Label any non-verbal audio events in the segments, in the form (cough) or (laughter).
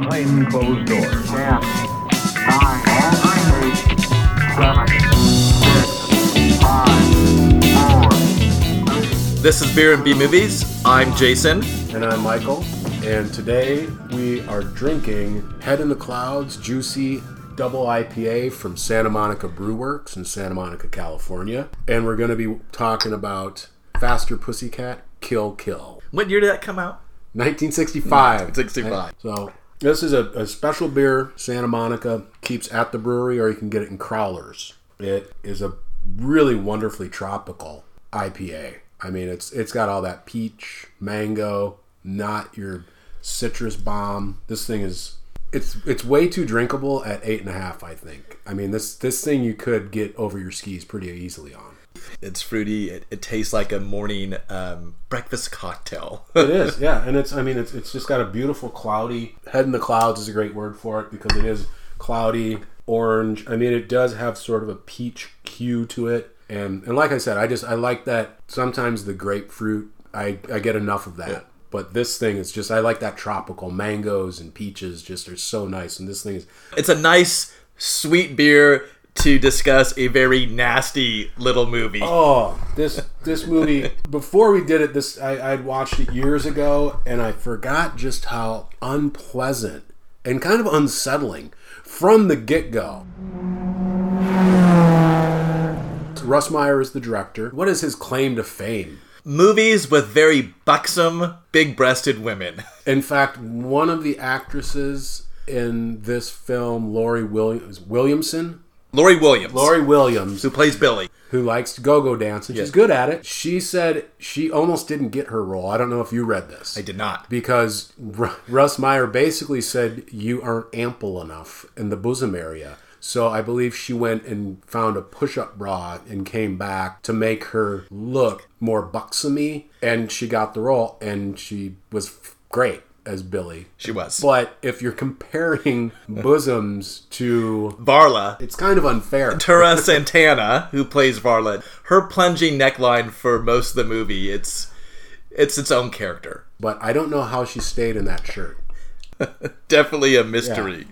behind closed doors. Ten, nine, eight, seven, six, five, four, This is Beer and B Movies. I'm Jason. And I'm Michael. And today we are drinking Head in the Clouds Juicy Double IPA from Santa Monica Brew Works in Santa Monica, California. And we're going to be talking about Faster Pussycat Kill Kill. What year did that come out? 1965. 65. So this is a, a special beer Santa Monica keeps at the brewery, or you can get it in Crowlers. It is a really wonderfully tropical IPA. I mean, it's it's got all that peach, mango, not your citrus bomb. This thing is it's it's way too drinkable at eight and a half. I think. I mean, this this thing you could get over your skis pretty easily on. It's fruity. It, it tastes like a morning um, breakfast cocktail. It is, (laughs) yeah, and it's. I mean, it's it's just got a beautiful cloudy head in the clouds is a great word for it because it is cloudy orange. I mean, it does have sort of a peach hue to it, and and like I said, I just I like that. Sometimes the grapefruit, I I get enough of that. But this thing is just I like that tropical mangoes and peaches just are so nice, and this thing is it's a nice, sweet beer to discuss a very nasty little movie. Oh, this this movie. Before we did it, this I, I'd watched it years ago, and I forgot just how unpleasant and kind of unsettling from the get go. Russ Meyer is the director. What is his claim to fame? Movies with very buxom, big-breasted women. (laughs) In fact, one of the actresses in this film, Lori Williams, Williamson, Lori Williams, Lori Williams, who plays Billy. who likes to go-go dance, and she's good at it. She said she almost didn't get her role. I don't know if you read this. I did not. because R- Russ Meyer basically said you aren't ample enough in the bosom area. So I believe she went and found a push-up bra and came back to make her look more buxomy, and she got the role, and she was f- great as Billy. She was. But if you're comparing (laughs) bosoms to, Varla. it's kind of unfair. Tura (laughs) Satana, who plays Varla, her plunging neckline for most of the movie, it's it's its own character. But I don't know how she stayed in that shirt. (laughs) Definitely a mystery.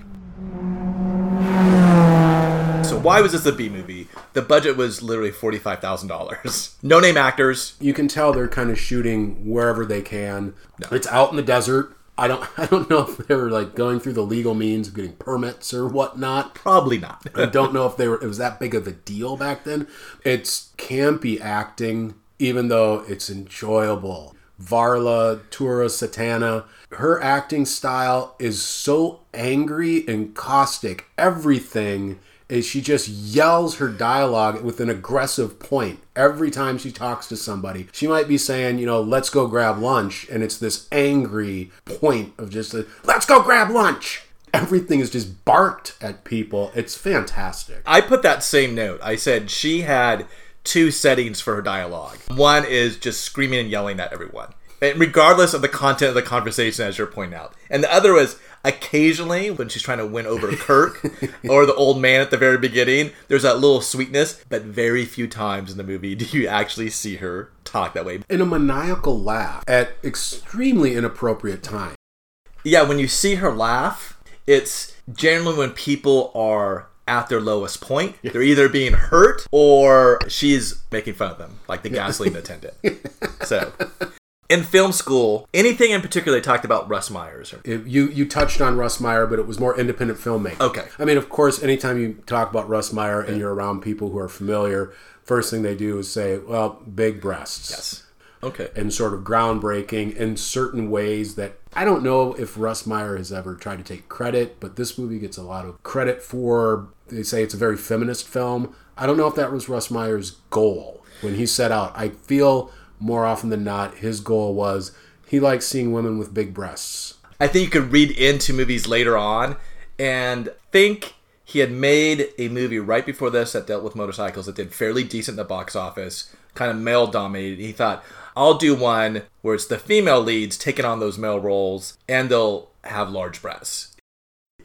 So why was this a B movie? The budget was literally forty-five thousand dollars. No name actors. you can tell they're kind of shooting wherever they can. It's out in the desert. I don't (laughs) I don't know if they were like going through the legal means of getting permits or whatnot. Probably not. (laughs) I don't know if they were it was that big of a deal back then. It's campy acting, even though it's enjoyable. Varla, Tura Satana, her acting style is so angry and caustic. Everything is she just yells her dialogue with an aggressive point every time she talks to somebody. She might be saying, you know, let's go grab lunch, and it's this angry point of just, a, let's go grab lunch. Everything is just barked at people. It's fantastic. I put that same note. I said she had two settings for her dialogue. One is just screaming and yelling at everyone, regardless of the content of the conversation, as you're pointing out. And the other was occasionally when she's trying to win over (laughs) Kirk or the old man at the very beginning. There's that little sweetness, but very few times in the movie do you actually see her talk that way. In a maniacal laugh at extremely inappropriate time. Yeah, when you see her laugh, it's generally when people are at their lowest point. They're either being hurt or she's making fun of them, like the gasoline attendant. (laughs) So, in film school, anything in particular they talked about Russ Myers? Or, It- you you touched on Russ Meyer, but it was more independent filmmaking. Okay. I mean, of course, anytime you talk about Russ Meyer and you're around people who are familiar, first thing they do is say, "Well, big breasts." yes. Okay. And sort of groundbreaking in certain ways that I don't know if Russ Meyer has ever tried to take credit, but this movie gets a lot of credit for. They say it's a very feminist film. I don't know if that was Russ Meyer's goal when he set out. I feel more often than not his goal was he likes seeing women with big breasts. I think you could read into movies later on and think he had made a movie right before this that dealt with motorcycles that did fairly decent in the box office, kind of male dominated. He thought, I'll do one where it's the female leads taking on those male roles and they'll have large breasts.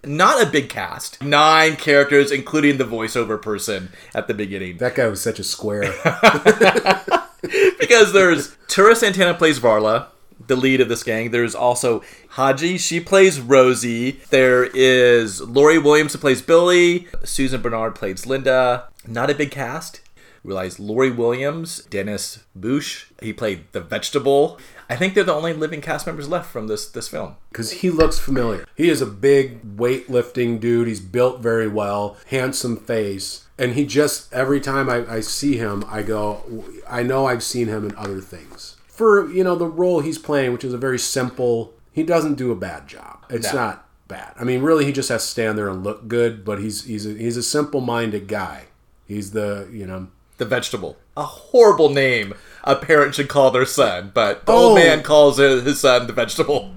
Not a big cast. Nine characters, including the voiceover person at the beginning. That guy was such a square. (laughs) (laughs) because there's Tura Satana plays Varla, the lead of this gang. There's also Haji, she plays Rosie. There is Lori Williams who plays Billy. Susan Bernard plays Linda. Not a big cast. Realize Lori Williams, Dennis Busch, he played the vegetable. I think they're the only living cast members left from this this film. because he looks familiar. He is a big weightlifting dude. He's built very well, handsome face, and he just every time I, I see him, I go, I know I've seen him in other things. For you know the role he's playing, which is a very simple, he doesn't do a bad job. It's No. not bad. I mean, really, he just has to stand there and look good. But he's he's a, he's a simple minded guy. He's the you know The vegetable. A horrible name a parent should call their son, but the Oh. old man calls his son the vegetable.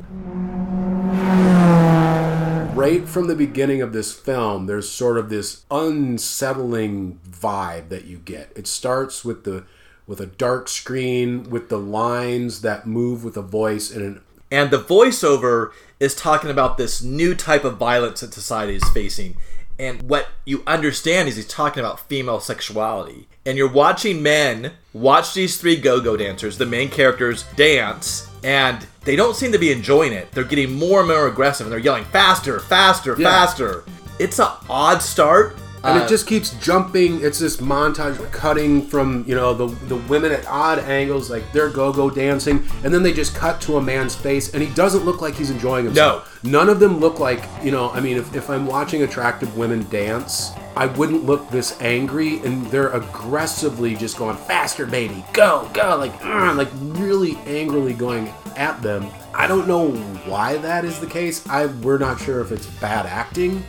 right from the beginning of this film, there's sort of this unsettling vibe that you get. It starts with the with a dark screen with the lines that move with a voice and an And the voiceover is talking about this new type of violence that society is facing. And what you understand is he's talking about female sexuality. And you're watching men watch these three go go dancers, the main characters, dance, and they don't seem to be enjoying it. They're getting more and more aggressive and they're yelling faster, faster, Yeah. faster. It's an odd start. And Uh, it just keeps jumping. It's this montage cutting from you know the the women at odd angles, like they're go-go dancing, and then they just cut to a man's face, and he doesn't look like he's enjoying himself. No, none of them look like you know. I mean, if, if I'm watching attractive women dance, I wouldn't look this angry, and they're aggressively just going faster, baby, go, go, like like really angrily going at them. I don't know why that is the case. I we're not sure if it's bad acting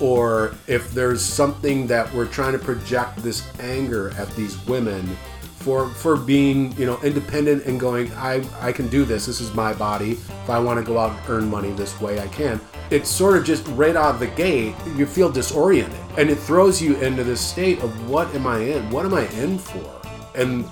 or if there's something that we're trying to project this anger at these women for for being you know independent and going I I can do this. This is my body. If I want to go out and earn money this way I can. It's sort of just right out of the gate you feel disoriented. And it throws you into this state of what am I in? What am I in for? And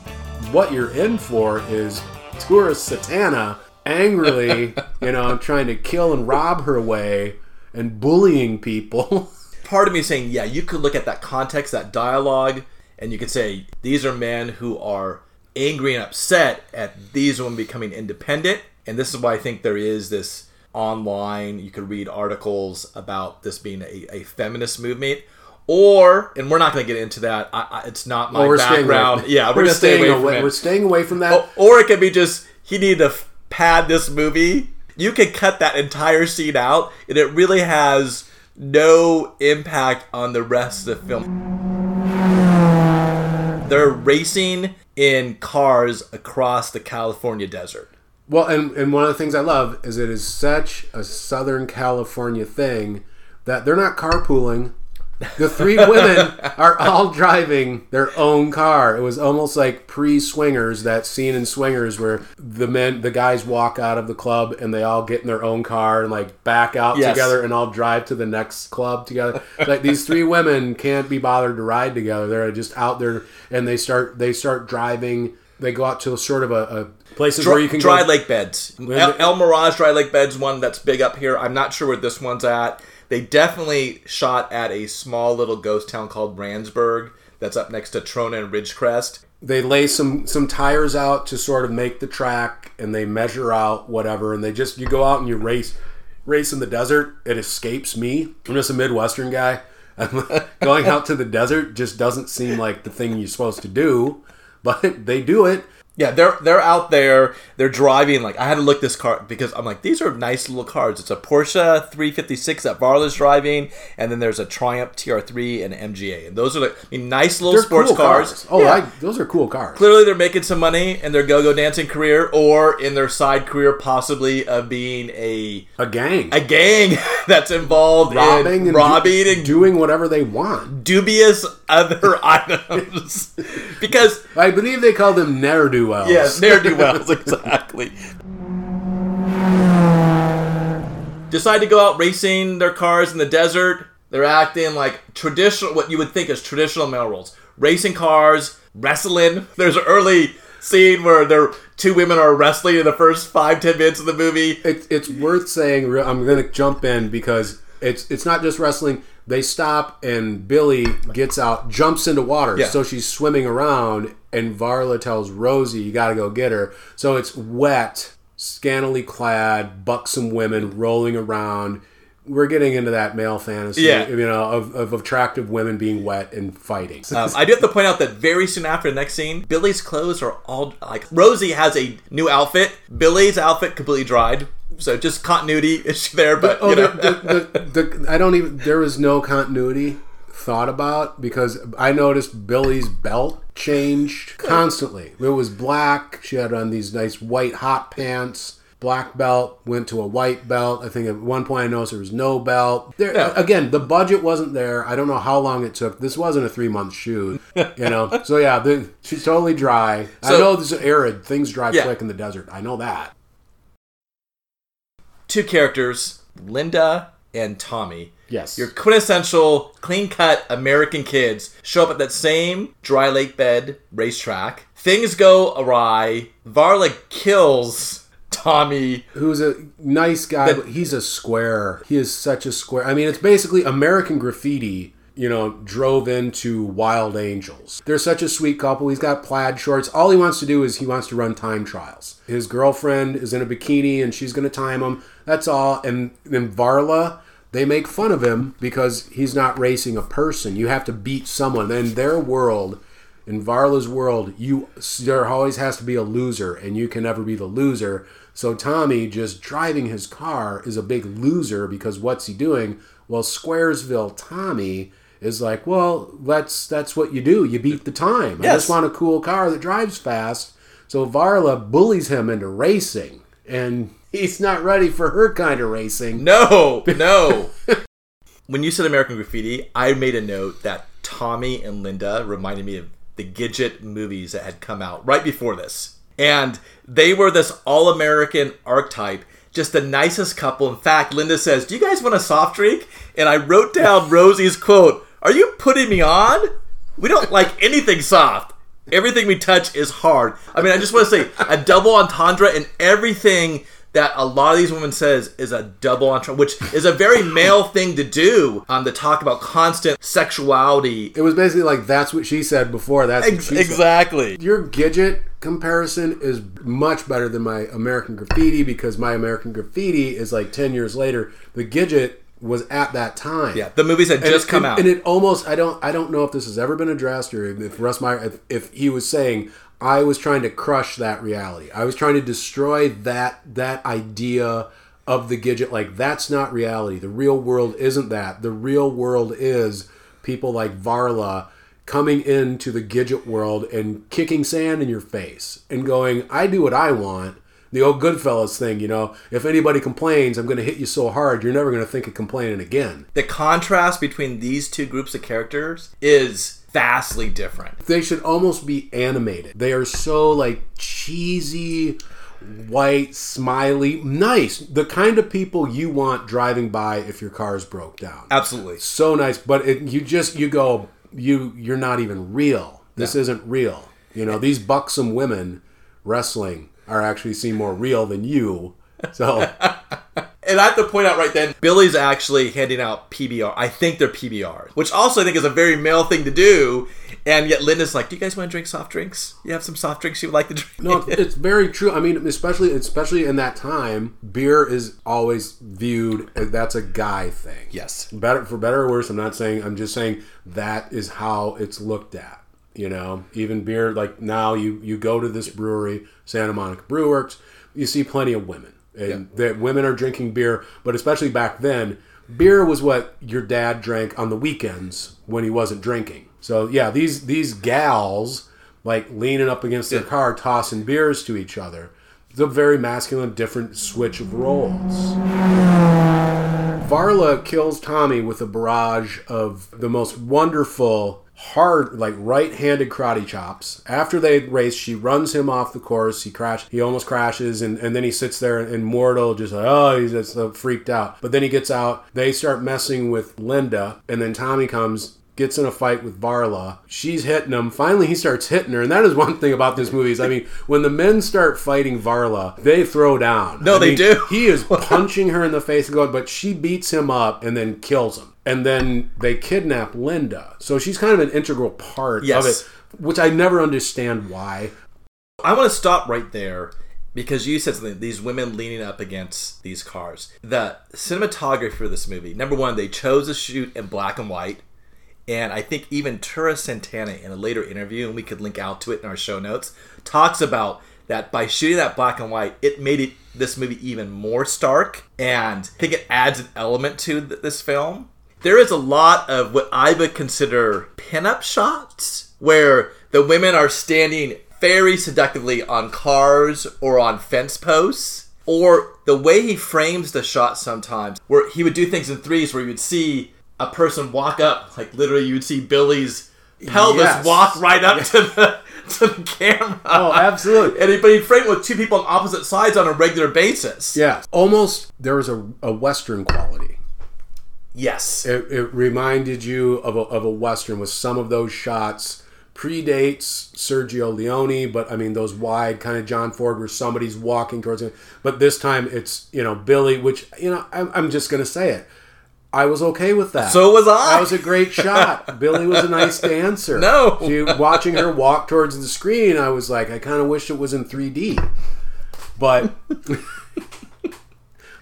what you're in for is Tura Satana angrily (laughs) you know trying to kill and rob her way and bullying people (laughs) part of me is saying, yeah, you could look at that context, that dialogue, and you could say these are men who are angry and upset at these women becoming independent. And this is why I think there is this online, you could read articles about this being a, a feminist movement. Or, and we're not going to get into that. I, I, it's not my Well, we're staying away background. Yeah, we're, going to stay staying away, from it. We're staying away from that. O- or it could be just he needed to f- pad this movie. You could cut that entire scene out, and it really has no impact on the rest of the film. They're racing in cars across the California desert. Well, and, and one of the things I love is it is such a Southern California thing that they're not carpooling. The three women are all driving their own car. It was almost like pre-swingers, that scene in Swingers where the men, the guys walk out of the club and they all get in their own car and like back out Yes. together and all drive to the next club together. like these three women can't be bothered to ride together. They're just out there and they start they start driving. They go out to sort of a, a places Dry, where you can dry go, lake beds. El, El Mirage Dry Lake Beds one that's big up here. I'm not sure where this one's at. They definitely shot at a small little ghost town called Randsburg that's up next to Trona and Ridgecrest. they lay some some tires out to sort of make the track and they measure out whatever and they just you go out and you race race in the desert. It escapes me. I'm just a midwestern guy. (laughs) Going out to the desert just doesn't seem like the thing you're supposed to do but (laughs) they do it Yeah, they're they're out there. They're driving. Like I had to look this car because I'm like these are nice little cars. It's a Porsche 356 that Varla's driving, and then there's a Triumph TR3 and MGA, and those are like I mean, nice little they're sports cool cars. cars, oh Yeah. I, those are cool cars Clearly, they're making some money in their go-go dancing career, or in their side career, possibly of being a a gang a gang (laughs) that's involved robbing in and robbing do- and doing whatever they want dubious other (laughs) items. (laughs) because i believe they call them ne'er-do-wells Yes, ne'er do wells, (laughs) exactly. Decide to go out racing their cars in the desert. They're acting like traditional, what you would think is traditional male roles. Racing cars, wrestling. (laughs) There's an early scene where there two women are wrestling in the first five ten minutes of the movie. it, it's worth saying. I'm going to jump in because it's it's not just wrestling. They stop and Billy gets out, jumps into water, Yeah. so she's swimming around, and Varla tells Rosie, "You got to go get her." So it's wet. scantily clad, buxom women rolling around. We're getting into that male fantasy, Yeah. you know, of, of attractive women being wet and fighting. Um, I do have to point out that very soon after the next scene, Billy's clothes are all like Rosie has a new outfit. Billy's outfit completely dried, so just continuity (laughs) issue there. But Oh, you know, the, the, (laughs) the, I don't even. There was no continuity thought about because I noticed Billy's belt changed constantly. It was black. She had on these nice white hot pants. Black belt went to a white belt. I think at one point I noticed there was no belt. There Yeah. again, the budget wasn't there. I don't know how long it took. This wasn't a three month shoot, you know. (laughs) so yeah, the, she's totally dry. I know this is arid. Things dry Yeah. quick in the desert. I know that. Two characters, Linda and Tommy. Yes. Your quintessential, clean cut American kids show up at that same dry lake bed racetrack. Things go awry. Varla kills Tommy. who's a nice guy, but he's a square. He is such a square. I mean, it's basically American Graffiti. You know, drove into Wild Angels. They're such a sweet couple. He's got plaid shorts. All he wants to do is he wants to run time trials. His girlfriend is in a bikini and she's going to time him. That's all. And then Varla, they make fun of him because he's not racing a person. You have to beat someone. In their world, in Varla's world, you there always has to be a loser, and you can never be the loser. So Tommy just driving his car is a big loser because what's he doing? Well, Squaresville Tommy is like, well, that's that's what you do. You beat the time. I just want a cool car that drives fast. So Varla bullies him into racing, and (laughs) he's not ready for her kind of racing. No, no. (laughs) when you said American Graffiti, I made a note that Tommy and Linda reminded me of the Gidget movies that had come out right before this. And they were this all American archetype, just the nicest couple. In fact, Linda says, Do you guys want a soft drink? And I wrote down (laughs) Rosie's quote Are you putting me on? We don't like anything soft. Everything we touch is hard. I mean, I just want to say a double entendre and everything that a lot of these women says is a double entendre, which is a very male thing to do. Um, to talk about constant sexuality. It was basically like that's what she said before. That's Ex- she said. exactly. Your Gidget comparison is much better than my American Graffiti because my American Graffiti is like 10 years later. The Gidget was at that time. Yeah, the movies had And just it- come and- out. And it almost I don't I don't know if this has ever been addressed or if Russ Meyer if, if he was saying I was trying to crush that reality. I was trying to destroy that that idea of the Gidget like that's not reality. The real world isn't that. The real world is people like Varla coming into the Gidget world and kicking sand in your face and going, I do what I want. The old Goodfellas thing, you know, if anybody complains, I'm going to hit you so hard, you're never going to think of complaining again. the contrast between these two groups of characters is vastly different. They should almost be animated. They are so like cheesy, white, smiley, nice. The kind of people you want driving by if your car's broke down. Absolutely. So nice, but it, you just you go you you're not even real. This isn't real. You know, these buxom women wrestling are actually seem more real than you. So (laughs) And I have to point out right then, Billy's actually handing out PBR. I think they're PBRs, which also I think is a very male thing to do. And yet Linda's like, "Do you guys want to drink soft drinks? You have some soft drinks you would like to drink?" No, it's very true. I mean, especially especially in that time, beer is always viewed as that's a guy thing. Yes. Better for better or worse, I'm not saying I'm just saying that is how it's looked at. You know, even beer like now you you go to this brewery, Santa Monica Brew Works, you see plenty of women. And that women are drinking beer, but especially back then, beer was what your dad drank on the weekends when he wasn't drinking. So yeah, these these gals like leaning up against their car, tossing beers to each other. It's a very masculine, different switch of roles. Varla kills Tommy with a barrage of the most wonderful, hard, like right-handed karate chops. After they race, she runs him off the course. He crash. He almost crashes, and, and then he sits there and mortal, just like oh, he's just so freaked out. But then he gets out. They start messing with Linda, and then Tommy comes. Gets in a fight with Varla. She's hitting him. Finally, he starts hitting her, and that is one thing about this movie. Is I mean, when the men start fighting Varla, they throw down. No, I they mean, do. He is punching her in the face and going, but she beats him up and then kills him. And then they kidnap Linda. So she's kind of an integral part Yes. of it, which I never understand why. I want to stop right there because you said something. These women leaning up against these cars. The cinematography for this movie. Number one, they chose to shoot in black and white. And I think even Tura Satana in a later interview, and we could link out to it in our show notes, talks about that by shooting that black and white, it made it this movie even more stark. And I think it adds an element to th- this film. There is a lot of what I would consider pinup shots where the women are standing very seductively on cars or on fence posts. Or the way he frames the shot sometimes, where he would do things in threes where you would see a person walk up, like literally you would see Billy's pelvis Yes. walk right up to the (laughs) to the camera. Oh, absolutely. And he, but he framed it with two people on opposite sides on a regular basis. Yeah, almost there was a, a Western quality. Yes. It, it reminded you of a, of a Western with some of those shots. Predates Sergio Leone, but I mean, those wide kind of John Ford where somebody's walking towards him. But this time it's, you know, Billy, which, you know, I'm, I'm just going to say it. I was okay with that. So was I. That was a great shot. (laughs) Billy was a nice dancer. No. She, watching her walk towards the screen, I was like, I kind of wish it was in 3D. But. (laughs)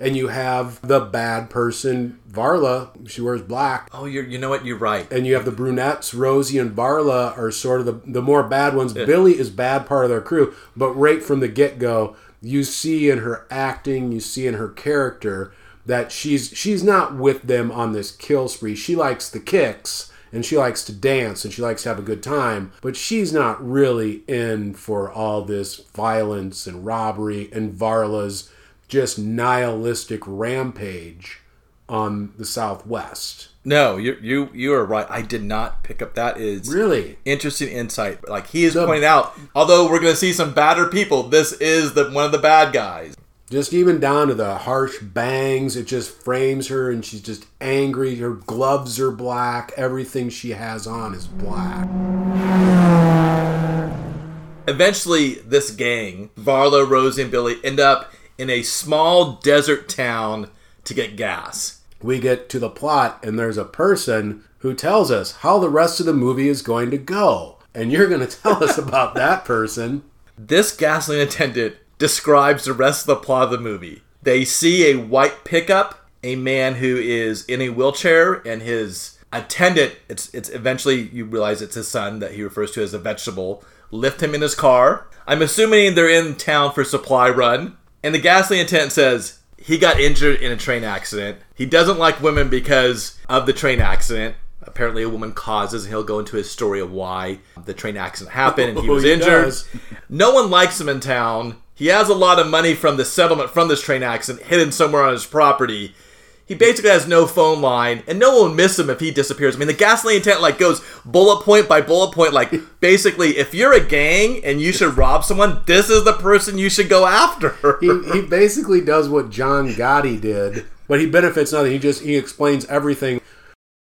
and you have the bad person, Varla. She wears black. Oh, you're, you know what? You're right. And you have the brunettes, Rosie and Varla are sort of the, the more bad ones. Billy is bad part of their crew, but right from the get go, you see in her acting, you see in her character that she's she's not with them on this kill spree. She likes the kicks and she likes to dance and she likes to have a good time, but she's not really in for all this violence and robbery and Varla's just nihilistic rampage on the Southwest. No, you you you are right. I did not pick up that. Is Really? interesting insight. Like he is The- pointing out, although we're going to see some badder people, this is the one of the bad guys. Just even down to the harsh bangs, it just frames her and she's just angry. Her gloves are black. Everything she has on is black. Eventually, this gang, Varla, Rosie, and Billy, end up in a small desert town to get gas. We get to the plot, and there's a person who tells us how the rest of the movie is going to go. And you're going to tell us (laughs) about that person. This gasoline attendant describes the rest of the plot of the movie. They see a white pickup, a man who is in a wheelchair, and his attendant, it's it's eventually you realize it's his son that he refers to as a vegetable, lift him in his car. I'm assuming they're in town for supply run. And the gasoline attendant says he got injured in a train accident. He doesn't like women because of the train accident. Apparently, a woman causes, and he'll go into his story of why the train accident happened and he Oh, was (laughs) he injured. does. No one likes him in town. He has a lot of money from the settlement from this train accident hidden somewhere on his property. He basically has no phone line, and no one will miss him if he disappears. I mean, the gasoline tent like goes bullet point by bullet point. Like (laughs) basically, if you're a gang and you should rob someone, this is the person you should go after. He, he basically does what John Gotti did, but he benefits nothing. He just he explains everything.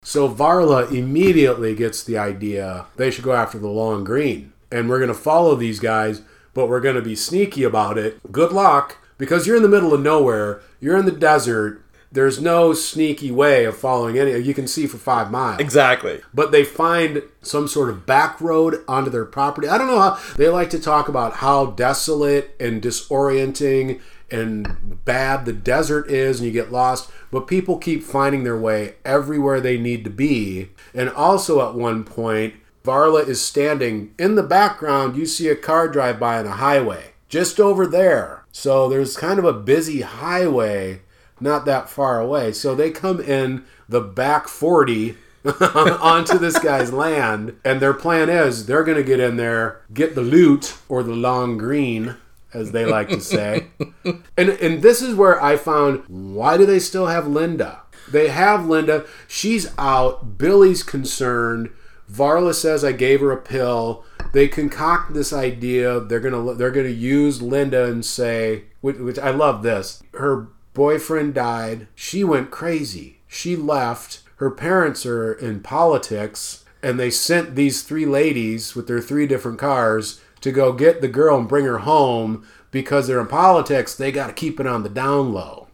So Varla immediately gets the idea they should go after the long green, and we're going to follow these guys, but we're going to be sneaky about it. Good luck, because you're in the middle of nowhere. You're in the desert. There's no sneaky way of following any. You can see for five miles exactly. but they find some sort of back road onto their property. I don't know how they like to talk about how desolate and disorienting and bad the desert is and you get lost, but people keep finding their way everywhere they need to be. And also at one point, Varla is standing in the background, you see a car drive by on a highway just over there. So there's kind of a busy highway not that far away. So they come in the back 40 (laughs) onto this guy's land, and their plan is they're going to get in there, get the loot or the long green, as they like to say. (laughs) and and this is where I found why do they still have Linda? They have Linda. She's out. Billy's concerned. Varla says I gave her a pill. They concoct this idea. They're gonna they're gonna use Linda and say, which, which I love this. Her boyfriend died. She went crazy. She left. Her parents are in politics, and they sent these three ladies with their three different cars to go get the girl and bring her home because they're in politics. They got to keep it on the down low.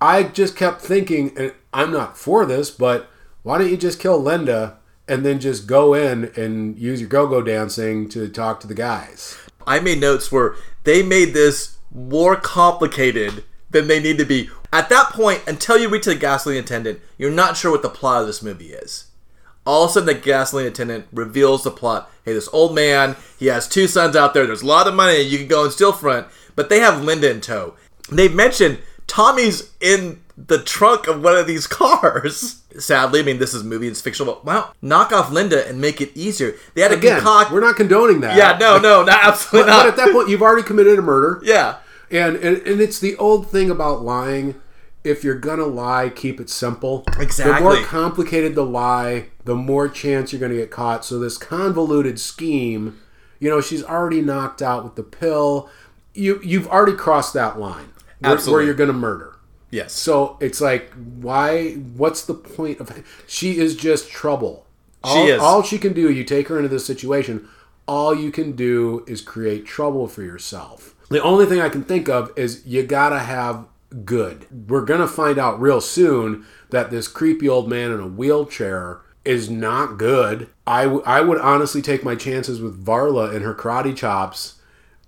I just kept thinking, and I'm not for this, but why don't you just kill Linda and then just go in and use your go go dancing to talk to the guys? I made notes where they made this more complicated than they need to be. At that point, until you reach the gasoline attendant, you're not sure what the plot of this movie is. All of a sudden, the gasoline attendant reveals the plot. Hey, this old man, he has two sons out there. There's a lot of money. You can go and steal front, but they have Linda in tow. They've mentioned Tommy's in the trunk of one of these cars. Sadly, I mean, this is movie, it's fictional, but wow, knock off Linda and make it easier. They had to Again, concoct. we're not condoning that. yeah, no, no, not absolutely but not. at that point, you've already committed a murder. (laughs) yeah. And, and and it's the old thing about lying. If you're gonna lie, keep it simple. Exactly. The more complicated the lie, the more chance you're gonna get caught. So this convoluted scheme, you know, she's already knocked out with the pill. You you've already crossed that line where, where you're gonna murder. Yes. So it's like, why? What's the point of? She is just trouble. All, She is. All she can do. You take her into this situation. All you can do is create trouble for yourself. The only thing I can think of is you gotta have good. We're gonna find out real soon that this creepy old man in a wheelchair is not good. I, w- I would honestly take my chances with Varla and her karate chops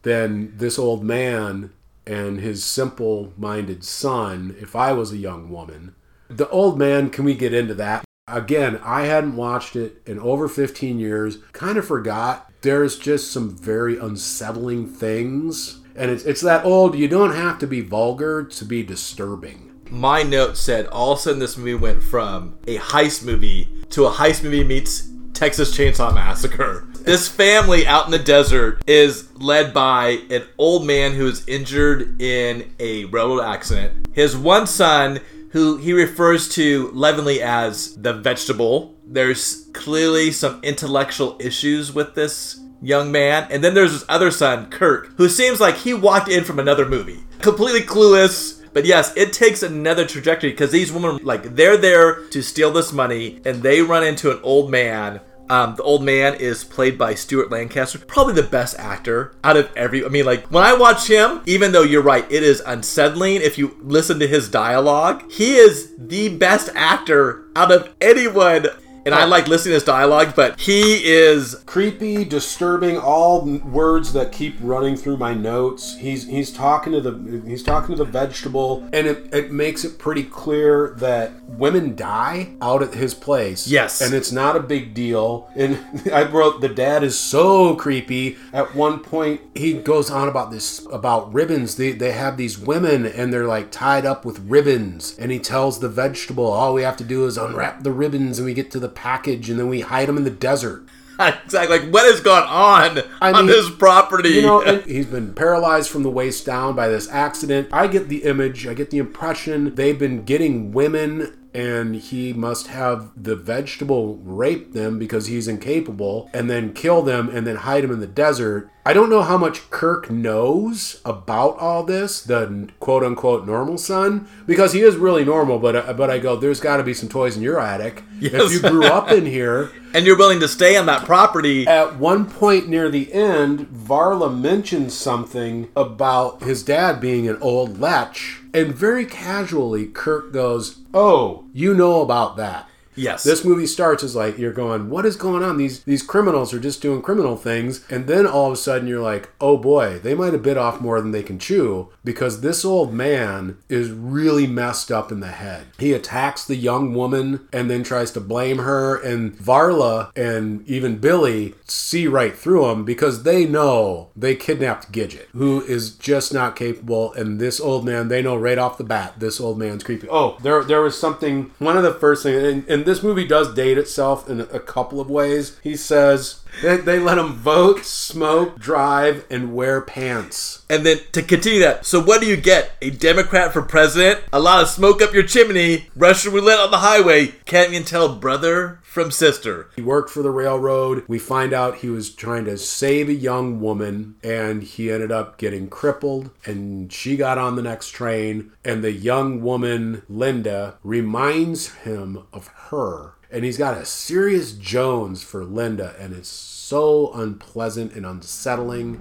than this old man and his simple minded son if I was a young woman. The old man, can we get into that? Again, I hadn't watched it in over 15 years, kind of forgot. There's just some very unsettling things. And it's, it's that old, you don't have to be vulgar to be disturbing. My note said all of a sudden this movie went from a heist movie to a heist movie meets Texas Chainsaw Massacre. This family out in the desert is led by an old man who is injured in a railroad accident. His one son, who he refers to lovingly as the vegetable. There's clearly some intellectual issues with this young man. And then there's his other son, Kirk, who seems like he walked in from another movie. Completely clueless. But yes, it takes another trajectory because these women, like, they're there to steal this money and they run into an old man. Um, the old man is played by Stuart Lancaster, probably the best actor out of every. I mean, like, when I watch him, even though you're right, it is unsettling if you listen to his dialogue, he is the best actor out of anyone. And I like listening to his dialogue, but he is creepy, disturbing, all words that keep running through my notes. He's he's talking to the he's talking to the vegetable, and it, it makes it pretty clear that women die out at his place. Yes. and it's not a big deal. And (laughs) I wrote the dad is so creepy. At one point, he goes on about this about ribbons. They they have these women, and they're like tied up with ribbons. And he tells the vegetable, all we have to do is unwrap the ribbons, and we get to the package, and then we hide them in the desert. (laughs) exactly like what has gone on I on mean, this property. You know, (laughs) he's been paralyzed from the waist down by this accident. I get the image, I get the impression they've been getting women and he must have the vegetable rape them because he's incapable and then kill them and then hide them in the desert. I don't know how much Kirk knows about all this, the quote unquote normal son, because he is really normal, but uh, but I go, there's got to be some toys in your attic. Yes. If you grew up in here, (laughs) and you're willing to stay on that property. at one point near the end, Varla mentions something about his dad being an old lech, and very casually, Kirk goes, "Oh, you know about that." Yes. This movie starts as like you're going, "What is going on? These these criminals are just doing criminal things," and then all of a sudden you're like, "Oh boy, they might have bit off more than they can chew." Because this old man is really messed up in the head. He attacks the young woman and then tries to blame her. And Varla and even Billy see right through him because they know they kidnapped Gidget, who is just not capable. And this old man, they know right off the bat, this old man's creepy. Oh, there, there was something. One of the first things, and, and this movie does date itself in a couple of ways. He says they, they let him vote, smoke, drive, and wear pants. And then to continue that, so what do you get? A Democrat for president? A lot of smoke up your chimney, Russian roulette on the highway. Can't even tell brother from sister. He worked for the railroad. We find out he was trying to save a young woman and he ended up getting crippled and she got on the next train and the young woman Linda reminds him of her and he's got a serious Jones for Linda and it's so unpleasant and unsettling.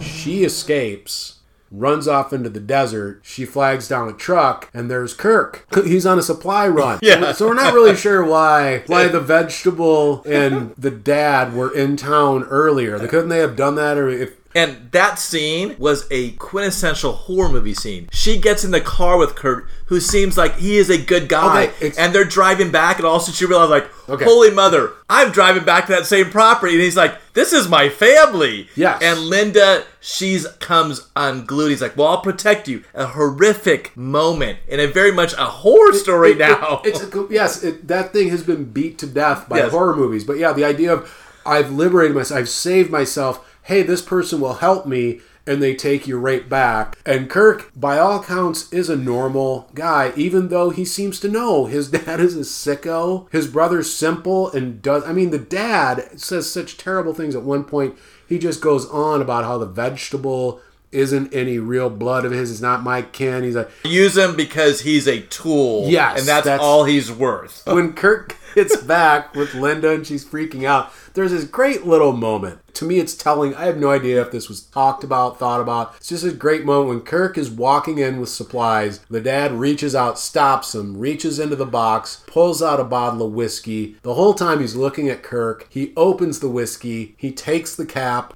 She escapes, runs off into the desert. She flags down a truck, and there's Kirk. He's on a supply run. (laughs) Yeah. So we're not really sure why why the vegetable and the dad were in town earlier. (laughs) Couldn't they have done that, or if And that scene was a quintessential horror movie scene. She gets in the car with Kirk, who seems like he is a good guy, Okay, and they're driving back, and also she realizes, like, Okay. holy mother, I'm driving back to that same property, and he's like, this is my family. Yes. And Linda, she's comes unglued. He's like, well, I'll protect you. A horrific moment, and a very much a horror story It- it- now. it's a, yes, it, that thing has been beat to death by Yes. horror movies. But yeah, the idea of I've liberated myself, I've saved myself. Hey, this person will help me, and they take you right back. And Kirk, by all counts, is a normal guy, even though he seems to know his (laughs) dad is a sicko. His brother's simple and does. I mean, the dad says such terrible things at one point. He just goes on about how the vegetable isn't any real blood of his. It's not my kin. He's like, Use him because he's a tool. Yes, And that's, that's- all he's worth. when Kirk gets back with Linda and she's freaking out, there's this great little moment. To me, it's telling. I have no idea if this was talked about, thought about. It's just a great moment when Kirk is walking in with supplies. The dad reaches out, stops him, reaches into the box, pulls out a bottle of whiskey. The whole time he's looking at Kirk. He opens the whiskey, he takes the cap,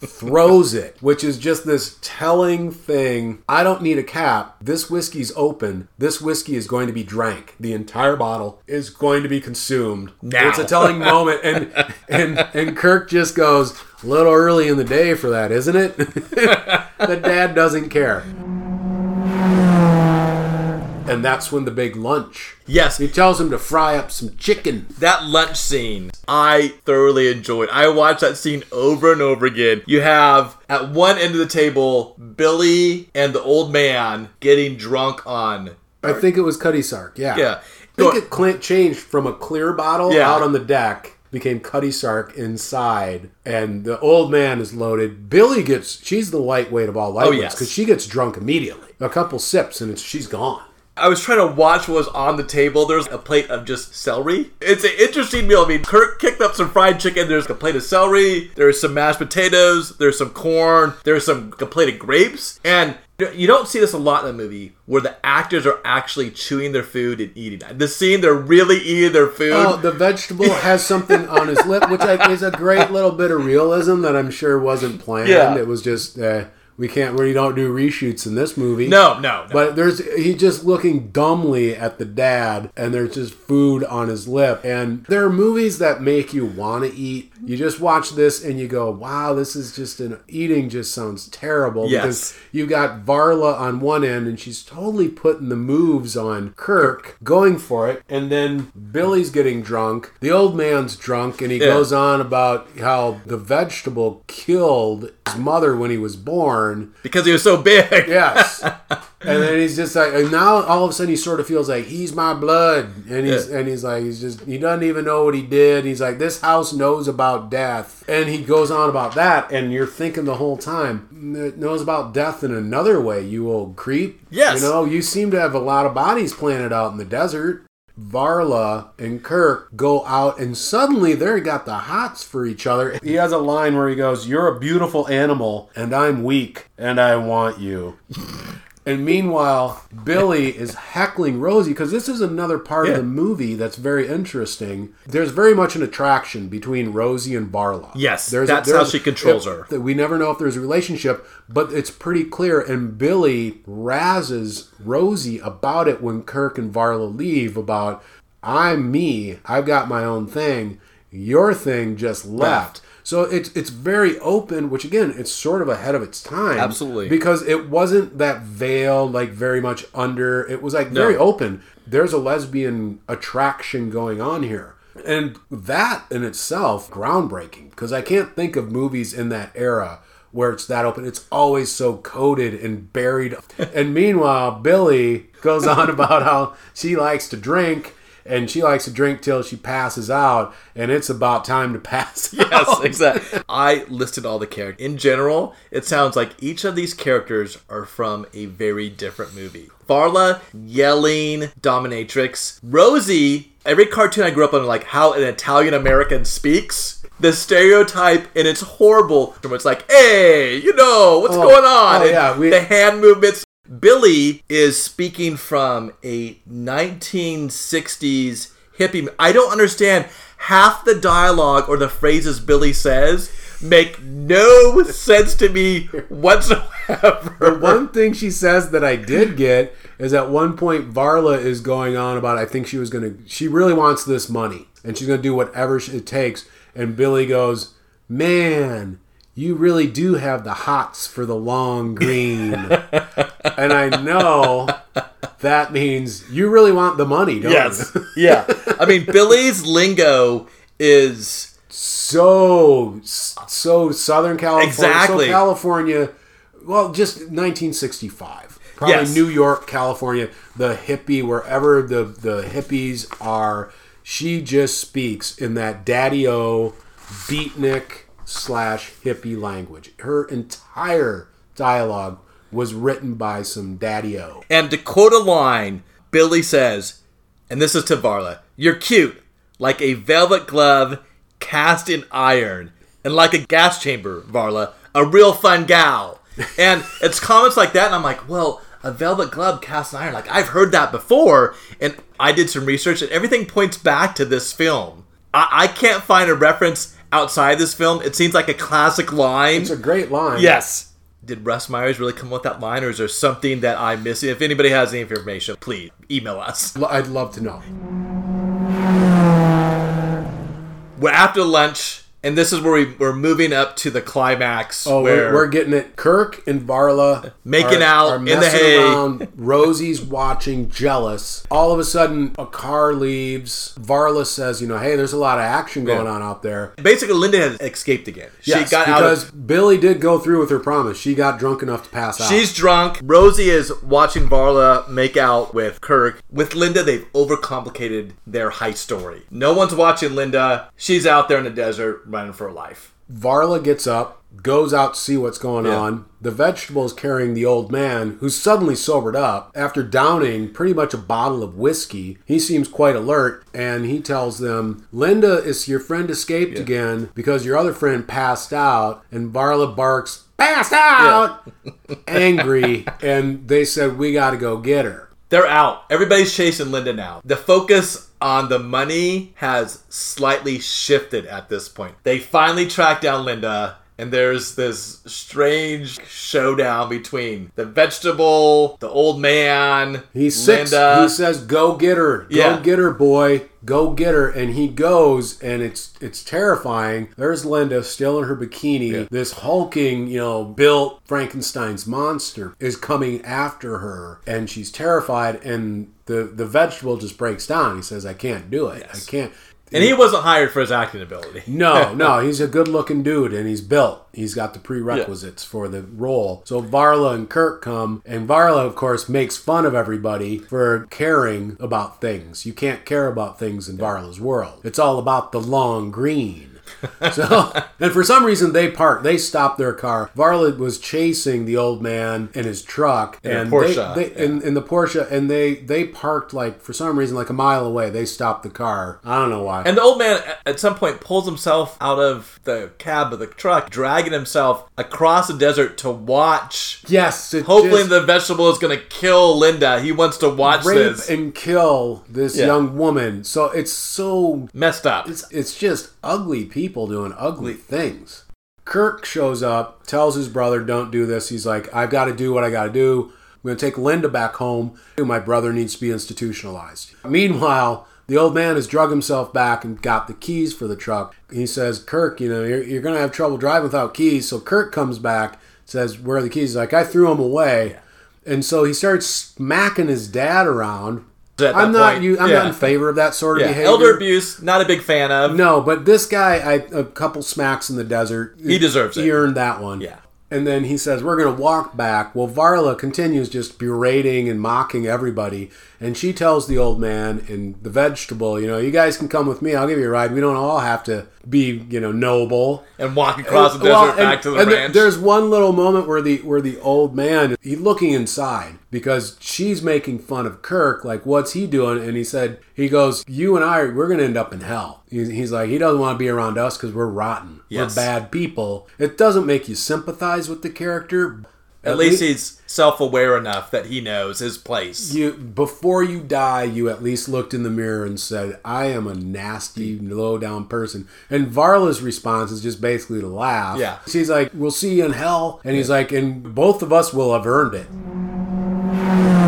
throws it, which is just this telling thing. I don't need a cap. This whiskey's open. This whiskey is going to be drank. The entire bottle is going to be consumed. Now. It's a telling moment, and and and Kirk just goes a little early in the day for that, isn't it? (laughs) the dad doesn't care. And that's when the big lunch. Yes, He tells him to fry up some chicken. that lunch scene I thoroughly enjoyed. I watched that scene over and over again. You have at one end of the table Billy and the old man getting drunk on. I think it was Cutty Sark. Yeah. Yeah. I think it cl- changed from a clear bottle Yeah. out on the deck became Cutty Sark inside, and the old man is loaded. Billy gets she's the lightweight of all oh, lightweights Oh, yes. because she gets drunk immediately. A couple sips and it's she's gone. I was trying to watch what was on the table. There's a plate of just celery. It's an interesting meal. I mean, Kirk kicked up some fried chicken. There's a plate of celery. There's some mashed potatoes. There's some corn. There's some a plate of grapes. And you don't see this a lot in the movie where the actors are actually chewing their food and eating. The scene, they're really eating their food. Oh, the vegetable (laughs) has something on his lip, which is a great little bit of realism that I'm sure wasn't planned. Yeah. It was just uh, we can't we don't do reshoots in this movie. no, no, no. But there's he's just looking dumbly at the dad, and there's just food on his lip. And there are movies that make you want to eat. You just watch this and you go, "Wow, this is just an eating just sounds terrible." Yes. Because you got Varla on one end, and she's totally putting the moves on Kirk, going for it, and then Billy's getting drunk. The old man's drunk, and he Yeah. goes on about how the vegetable killed his mother when he was born. Because he was so big. (laughs) Yes. and then he's just like, and now all of a sudden he sort of feels like he's my blood, and he's Yeah. and he's like, he's just he doesn't even know what he did. He's like, this house knows about death, and he goes on about that, and you're thinking the whole time, it knows about death in another way. You old creep. Yes. You know, you seem to have a lot of bodies planted out in the desert. Varla and Kirk go out and suddenly they're got the hots for each other. He has a line where he goes, You're a beautiful animal, and I'm weak, and I want you. And meanwhile, Billy is heckling Rosie because this is another part Yeah. of the movie that's very interesting. There's very much an attraction between Rosie and Varla. Yes, there's that's how she controls her. We never know if there's a relationship, but it's pretty clear. And Billy razzes Rosie about it when Kirk and Varla leave about, I'm me, I've got my own thing, your thing just left. Left. So it's it's very open, which again, it's sort of ahead of its time. Absolutely. Because it wasn't that veil like very much under. It was like very open. There's a lesbian attraction going on here. And that in itself, groundbreaking. Because I can't think of movies in that era where it's that open. It's always so coded and buried. and meanwhile, Billy goes on (laughs) about how she likes to drink. And she likes to drink till she passes out, and it's about time to (laughs) pass Yes, out. exactly. I listed all the characters. In general, it sounds like each of these characters are from a very different movie. Varla, yelling dominatrix. Rosie, every cartoon I grew up on, like how an Italian American speaks. The stereotype, and it's horrible. It's like, hey, you know, what's Oh, going on? oh, yeah, we- the hand movements. Billy is speaking from a 1960s hippie. I don't understand half the dialogue or the phrases Billy says, make no sense to me whatsoever. The one thing she says that I did get is at one point Varla is going on about I think she was gonna she really wants this money and she's gonna do whatever it takes and Billy goes man you really do have the hots for the long green (laughs) and I know that means you really want the money don't yes, you (laughs) yeah. I mean, Billy's lingo is so so Southern California Exactly. so California well just 1965 probably Yes. New York California the hippie wherever the the hippies are she just speaks in that daddy o beatnik slash hippie language her entire dialogue was written by some daddy o And to quote a line, Billy says, and this is to Varla, You're cute, like a velvet glove cast in iron, and like a gas chamber, Varla, a real fun gal. (laughs) And it's comments like that, and I'm like, Well, a velvet glove cast in iron, like I've heard that before. And I did some research, and everything points back to this film. I, I can't find a reference outside this film. It seems like a classic line. it's a great line Yes. Did Russ Meyers really come up with that line, or is there something that I'm missing? If anybody has any information, please email us. I'd love to know We're after lunch, and this is where we, we're moving up to the climax. Oh, where we're, we're getting it. Kirk and Varla Making are- out are in the hay. Around. Rosie's watching, jealous. All of a sudden, a car leaves. Varla says, "You know, hey, there's a lot of action going Yeah. on out there." basically Linda has escaped again. She Yes, got out because of. Billy did go through with her promise. She got drunk enough to pass out. She's drunk. Rosie is watching Varla make out with Kirk. With Linda, they've overcomplicated their heist story. No one's watching Linda. She's out there in the desert running for life. Varla gets up, goes out to see what's going Yeah. on. The vegetable is carrying the old man, who's suddenly sobered up after downing pretty much a bottle of whiskey. He seems quite alert, and he tells them, "Linda, is your friend escaped again because your other friend passed out." And Varla barks, "Passed out!" (laughs) angry, and they said, "We got to go get her." They're out. Everybody's chasing Linda now. The focus on the money has slightly shifted at this point. They finally track down Linda, and there's this strange showdown between the vegetable, the old man, He's six. Linda. He says, "Go get her. Go Yeah. get her, boy. Go get her." And he goes, and it's it's terrifying. There's Linda still in her bikini. This hulking, you know, built Frankenstein's monster is coming after her, and she's terrified. And the the vegetable just breaks down. He says, "I can't do it. I can't." And he wasn't hired for his acting ability. (laughs) No, (laughs) no, he's a good looking dude and he's built. He's got the prerequisites for the role. So Varla and Kirk come, and Varla, of course, makes fun of everybody for caring about things. You can't care about things in Varla's world. It's all about the long green. (laughs) So, and for some reason, they park. They stop their car. Varlet was chasing the old man in his truck, a and Porsche, They, they, in, in the Porsche, and they they parked like for some reason like a mile away. They stopped the car. I don't know why. And the old man at some point pulls himself out of the cab of the truck, dragging himself across the desert to watch. yes, Hopefully, the vegetable is going to kill Linda. He wants to watch rape this. and kill this Yeah. young woman. So it's so Messed up. it's it's just ugly people doing ugly things. Kirk shows up, tells his brother, "Don't do this." He's like, "I've got to do what I got to do. I'm going to take Linda back home. My brother needs to be institutionalized." Meanwhile, the old man has drug himself back and got the keys for the truck. He says, "Kirk, you know, you're, you're going to have trouble driving without keys." So Kirk comes back, says, "Where are the keys?" He's like, "I threw them away." And so he starts smacking his dad around. I'm not point. you. I'm Yeah. not in favor of that sort of Yeah, behavior. elder abuse, not a big fan of. No, but this guy, I, a couple smacks in the desert. He deserves He it. He earned that one. Yeah. And then he says, We're going to walk back. Well, Varla continues just berating and mocking everybody. And she tells the old man and the vegetable, You know, you guys can come with me. I'll give you a ride. We don't all have to be, you know, noble. And walk across the desert Well, and- back to the and ranch. There's one little moment where the where the old man he's looking inside because she's making fun of Kirk, like what's he doing? And he said he goes, "You and I, we're gonna end up in hell." He's, he's like, he doesn't want to be around us because we're rotten, Yes. we're bad people. It doesn't make you sympathize with the character. At, least, he's self-aware enough that he knows his place. you before you die, you at least looked in the mirror and said, "I am a nasty, hmm. low down person." And Varla's response is just basically to laugh. Yeah. she's like, "We'll see you in hell," and he's like, "And both of us will have earned it."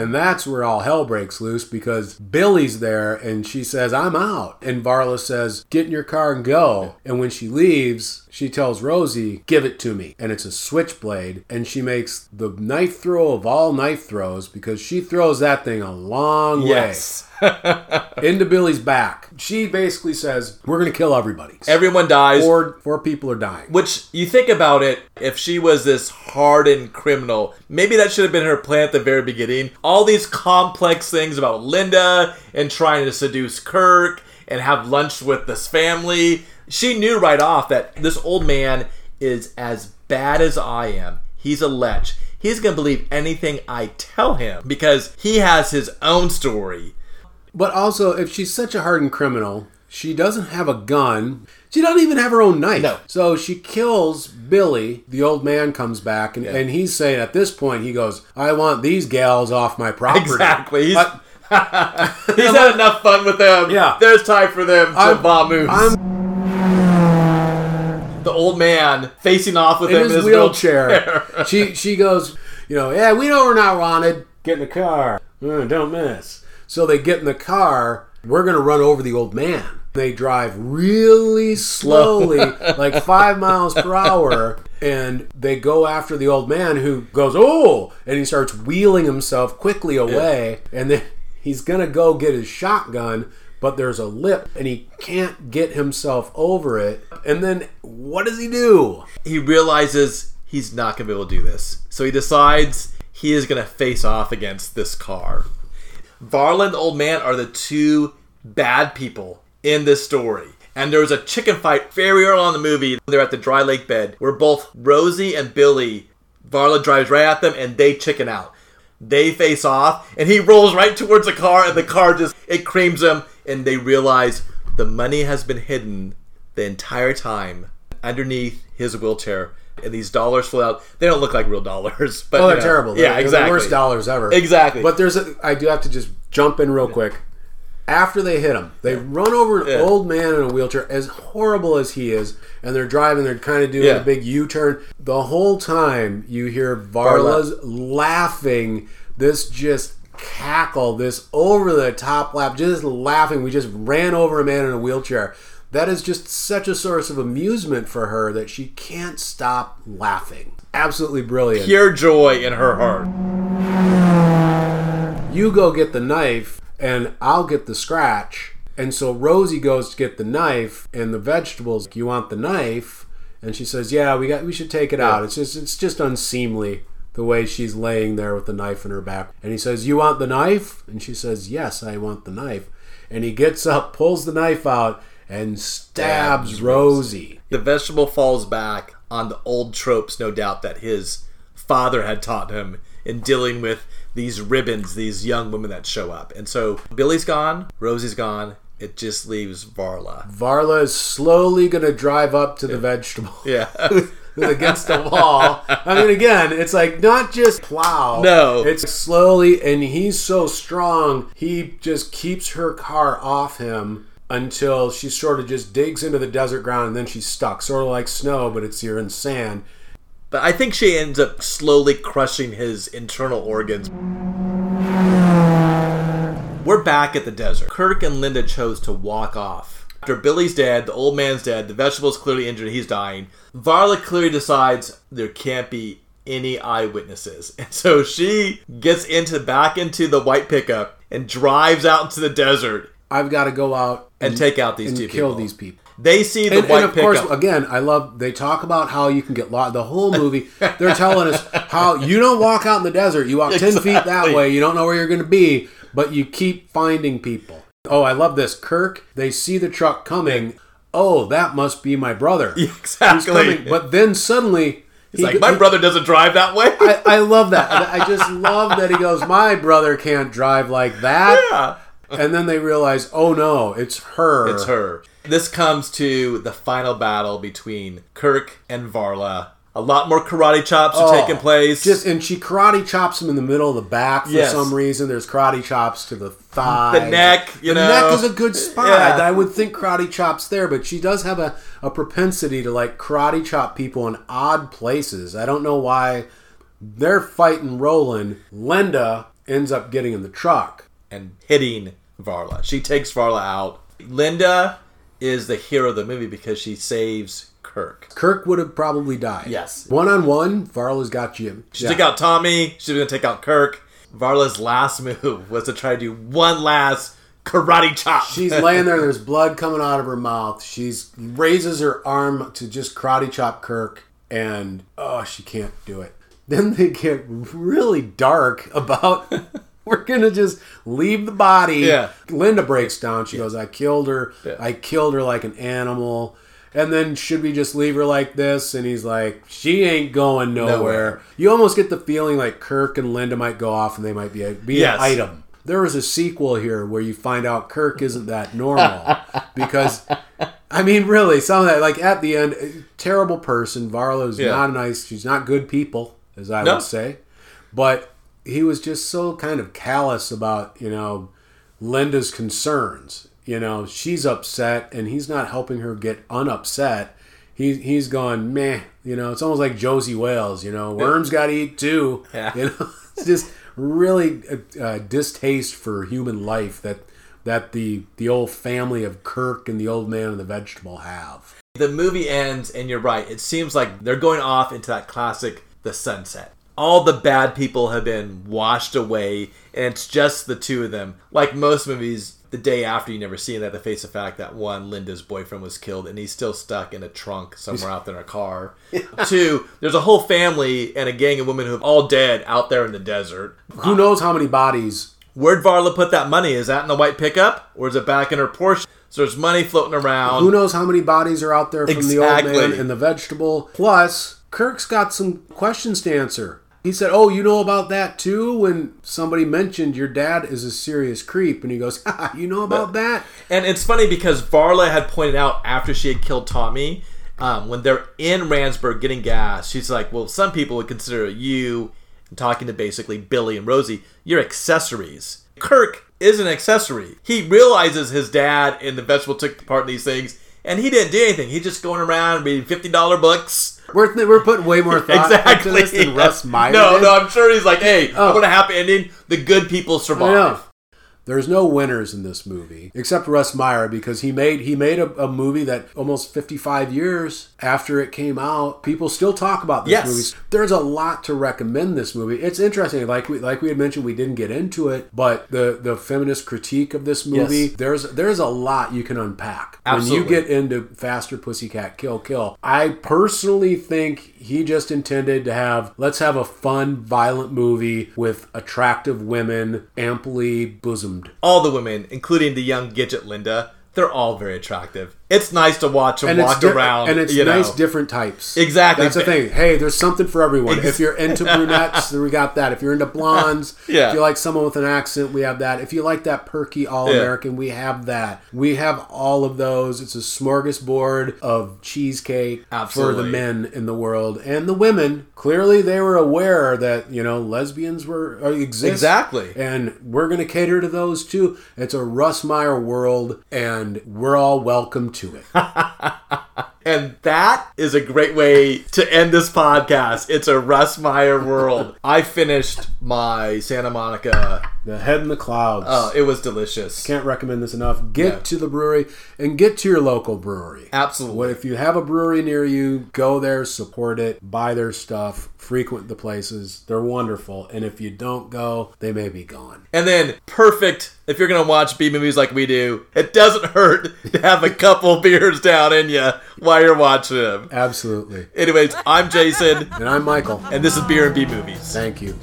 And that's where all hell breaks loose because Billy's there and she says, I'm out. And Varla says, Get in your car and go. And when she leaves, she tells Rosie, Give it to me. And it's a switchblade. And she makes the knife throw of all knife throws because she throws that thing a long Yes. way (laughs) into Billy's back. She basically says, We're going to kill everybody. Everyone dies. Four, four people are dying. Which you think about it, if she was this hardened criminal, maybe that should have been her plan at the very beginning. All these complex things about Linda and trying to seduce Kirk and have lunch with this family. She knew right off that this old man is as bad as I am. He's a lech. He's going to believe anything I tell him because he has his own story. But also, if she's such a hardened criminal, she doesn't have a gun. She doesn't even have her own knife. No. So she kills Billy. The old man comes back, and, and he's saying at this point, he goes, I want these gals off my property. Exactly. He's, I- (laughs) (laughs) he's had enough fun with them. Yeah. There's time for them to I'm- vamoose. I'm the old man facing off with in him his, in his wheelchair. (laughs) she she goes, you know, yeah, we know we're not wanted. Get in the car. Uh, don't miss. So they get in the car. We're gonna run over the old man. They drive really (laughs) slowly, like five miles per hour, and they go after the old man who goes, oh, and he starts wheeling himself quickly away, and then he's gonna go get his shotgun. But there's a lip and he can't get himself over it. And then what does he do? he realizes he's not going to be able to do this. So he decides he is going to face off against this car. Varla and the old man are the two bad people in this story. And there was a chicken fight very early on in the movie. They're at the dry lake bed where both Rosie and Billy, Varla drives right at them and they chicken out. They face off and he rolls right towards the car and the car just, it creams him and they realize the money has been hidden the entire time underneath his wheelchair. And these dollars flow out. They don't look like real dollars, (laughs) but Oh, they're know. terrible. Yeah, They're- they're exactly. the worst dollars ever. Exactly. But there's a. I do have to just jump in real quick. After they hit him, they run over an Yeah. old man in a wheelchair, as horrible as he is, and they're driving. They're kind of doing Yeah. a big U-turn. The whole time you hear Varla's laughing. This just cackle, this over the top laugh, just laughing. We just ran over a man in a wheelchair. That is just such a source of amusement for her that she can't stop laughing. Absolutely brilliant. Pure joy in her heart. you go get the knife and I'll get the scratch. And so Rosie goes to get the knife and the vegetables. You want the knife? And she says, "Yeah, we got. We should take it out. It's just, it's just unseemly the way she's laying there with the knife in her back." And he says, "You want the knife?" And she says, "Yes, I want the knife." And he gets up, pulls the knife out, and stabs Stabs Rosie. The vegetable falls back on the old tropes, no doubt, that his father had taught him in dealing with these ribbons, these young women that show up. And so Billy's gone, Rosie's gone. It just leaves Varla. Varla is slowly going to drive up to the vegetable. (laughs) Yeah. (laughs) against the wall. I mean, again, it's like not just plow. No. It's slowly, and he's so strong, he just keeps her car off him until she sort of just digs into the desert ground and then she's stuck. Sort of like snow, but it's here in sand. But I think she ends up slowly crushing his internal organs. We're back at the desert. Kirk and Linda chose to walk off. After Billy's dead, the old man's dead, the vegetable's clearly injured, he's dying. Varla clearly decides there can't be any eyewitnesses. (laughs) And so she gets into back into the white pickup and drives out into the desert I've got to go out and take out these and two kill people. these people. They see the And, white and of course, again, I love. They talk about how you can get lost. The whole movie, they're telling us how you don't walk out in the desert. You walk ten feet that way. You don't know where you're going to be, but you keep finding people. Oh, I love this. Kirk. They see the truck coming. Oh, that must be my brother. (laughs) Exactly. But then suddenly, He's like, my brother doesn't drive that way. I, I love that. I just love that he goes, My brother can't drive like that. yeah. And then they realize, oh no, it's her. It's her. This comes to the final battle between Kirk and Varla. A lot more karate chops are Oh, taking place. Just and she karate chops him in the middle of the back for Yes. some reason. There's karate chops to the thigh, The neck, you the know. neck is a good spot. Yeah. I would think karate chops there, but she does have a, a propensity to like karate chop people in odd places. I don't know why. They're fighting Roland. Linda ends up getting in the truck. and hitting Varla. She takes Varla out. Linda is the hero of the movie because she saves Kirk. Kirk would have probably died. Yes. One on one, Varla's got you. She Yeah. took out Tommy. She's going to take out Kirk. Varla's last move (laughs) was to try to do one last karate chop. She's (laughs) laying there. There's blood coming out of her mouth. She's raises her arm to just karate chop Kirk, and oh, she can't do it. Then they get really dark about. (laughs) We're gonna just leave the body. Yeah. Linda breaks down. She goes, "I killed her. Yeah. I killed her like an animal." And then should we just leave her like this? And he's like, "She ain't going nowhere." Nowhere. You almost get the feeling like Kirk and Linda might go off, and they might be a, be Yes. an item. There was a sequel here where you find out Kirk isn't that normal (laughs) because, I mean, really, some of that, like at the end, terrible person. Varla's Yeah. not nice. She's not good people, as I No. would say. But he was just so kind of callous about, you know, Linda's concerns. You know, she's upset and he's not helping her get unupset. He, he's gone, meh. You know, it's almost like Josey Wales, you know, worms got to eat too. Yeah. You know, (laughs) it's just really a, a distaste for human life that that the the old family of Kirk and the old man and the vegetable have. the movie ends, and you're right. It seems like they're going off into that classic, the sunset. All the bad people have been washed away, and it's just the two of them. Like most movies, the day after you never see that, they to face the fact that one, Linda's boyfriend was killed, and he's still stuck in a trunk somewhere out there in a car. (laughs) Two, there's a whole family and a gang of women who are all dead out there in the desert. Who knows how many bodies? Where'd Varla put that money? Is that in the white pickup, or is it back in her Porsche? So there's money floating around. Who knows how many bodies are out there from the old man and the vegetable? Plus, Kirk's got some questions to answer. He said, "Oh, you know about that too?" When somebody mentioned your dad is a serious creep, and he goes, "Ha, (laughs) "You know about that?" And it's funny because Varla had pointed out after she had killed Tommy, um, when they're in Randsburg getting gas, she's like, "Well, some people would consider you talking to basically Billy and Rosie, you're accessories." Kirk is an accessory. He realizes his dad and the vegetable took part in these things, and he didn't do anything. He's just going around reading fifty dollar books. We're, we're putting way more (laughs) thought exactly. into this than Russ Meyer. no, did. no, I'm sure he's like, "Hey, Oh. Want a happy ending. The good people survive." There's no winners in this movie except Russ Meyer because he made he made a, a movie that almost 55 years after it came out, people still talk about this Yes. movie. There's a lot to recommend this movie. It's interesting, like we like we had mentioned, we didn't get into it, but the the feminist critique of this movie, Yes. there's there's a lot you can unpack when you get into Faster Pussycat Kill Kill. I personally think he just intended to have let's have a fun, violent movie with attractive women, amply bosomed. All the women, including the young Gidget Linda, they're all very attractive. It's nice to watch them And walk di- around. and it's you know. nice different types. Exactly. That's the thing. Hey, there's something for everyone. Ex- if you're into brunettes, (laughs) then we got that. If you're into blondes, (laughs) Yeah. if you like someone with an accent, we have that. If you like that perky all American, we have that. We have all of those. It's a smorgasbord of cheesecake for the men in the world and the women. Clearly, they were aware that you know lesbians were uh, exist Exactly. and we're going to cater to those too. It's a Russ Meyer world, and we're all welcome to it. (laughs) And that is a great way to end this podcast. It's a Russ Meyer world. I finished my Santa Monica. the head in the clouds. Oh, it was delicious. Can't recommend this enough. Get Yeah. to the brewery and get to your local brewery. Absolutely. If you have a brewery near you? Go there, support it, buy their stuff, frequent the places. They're wonderful. And if you don't go, they may be gone. And then, perfect if you're going to watch B movies like we do, it doesn't hurt to have a couple (laughs) beers down in you while you're watching them. Absolutely. Anyways, I'm Jason, And I'm Michael. and this is Beer and B Movies. Thank you.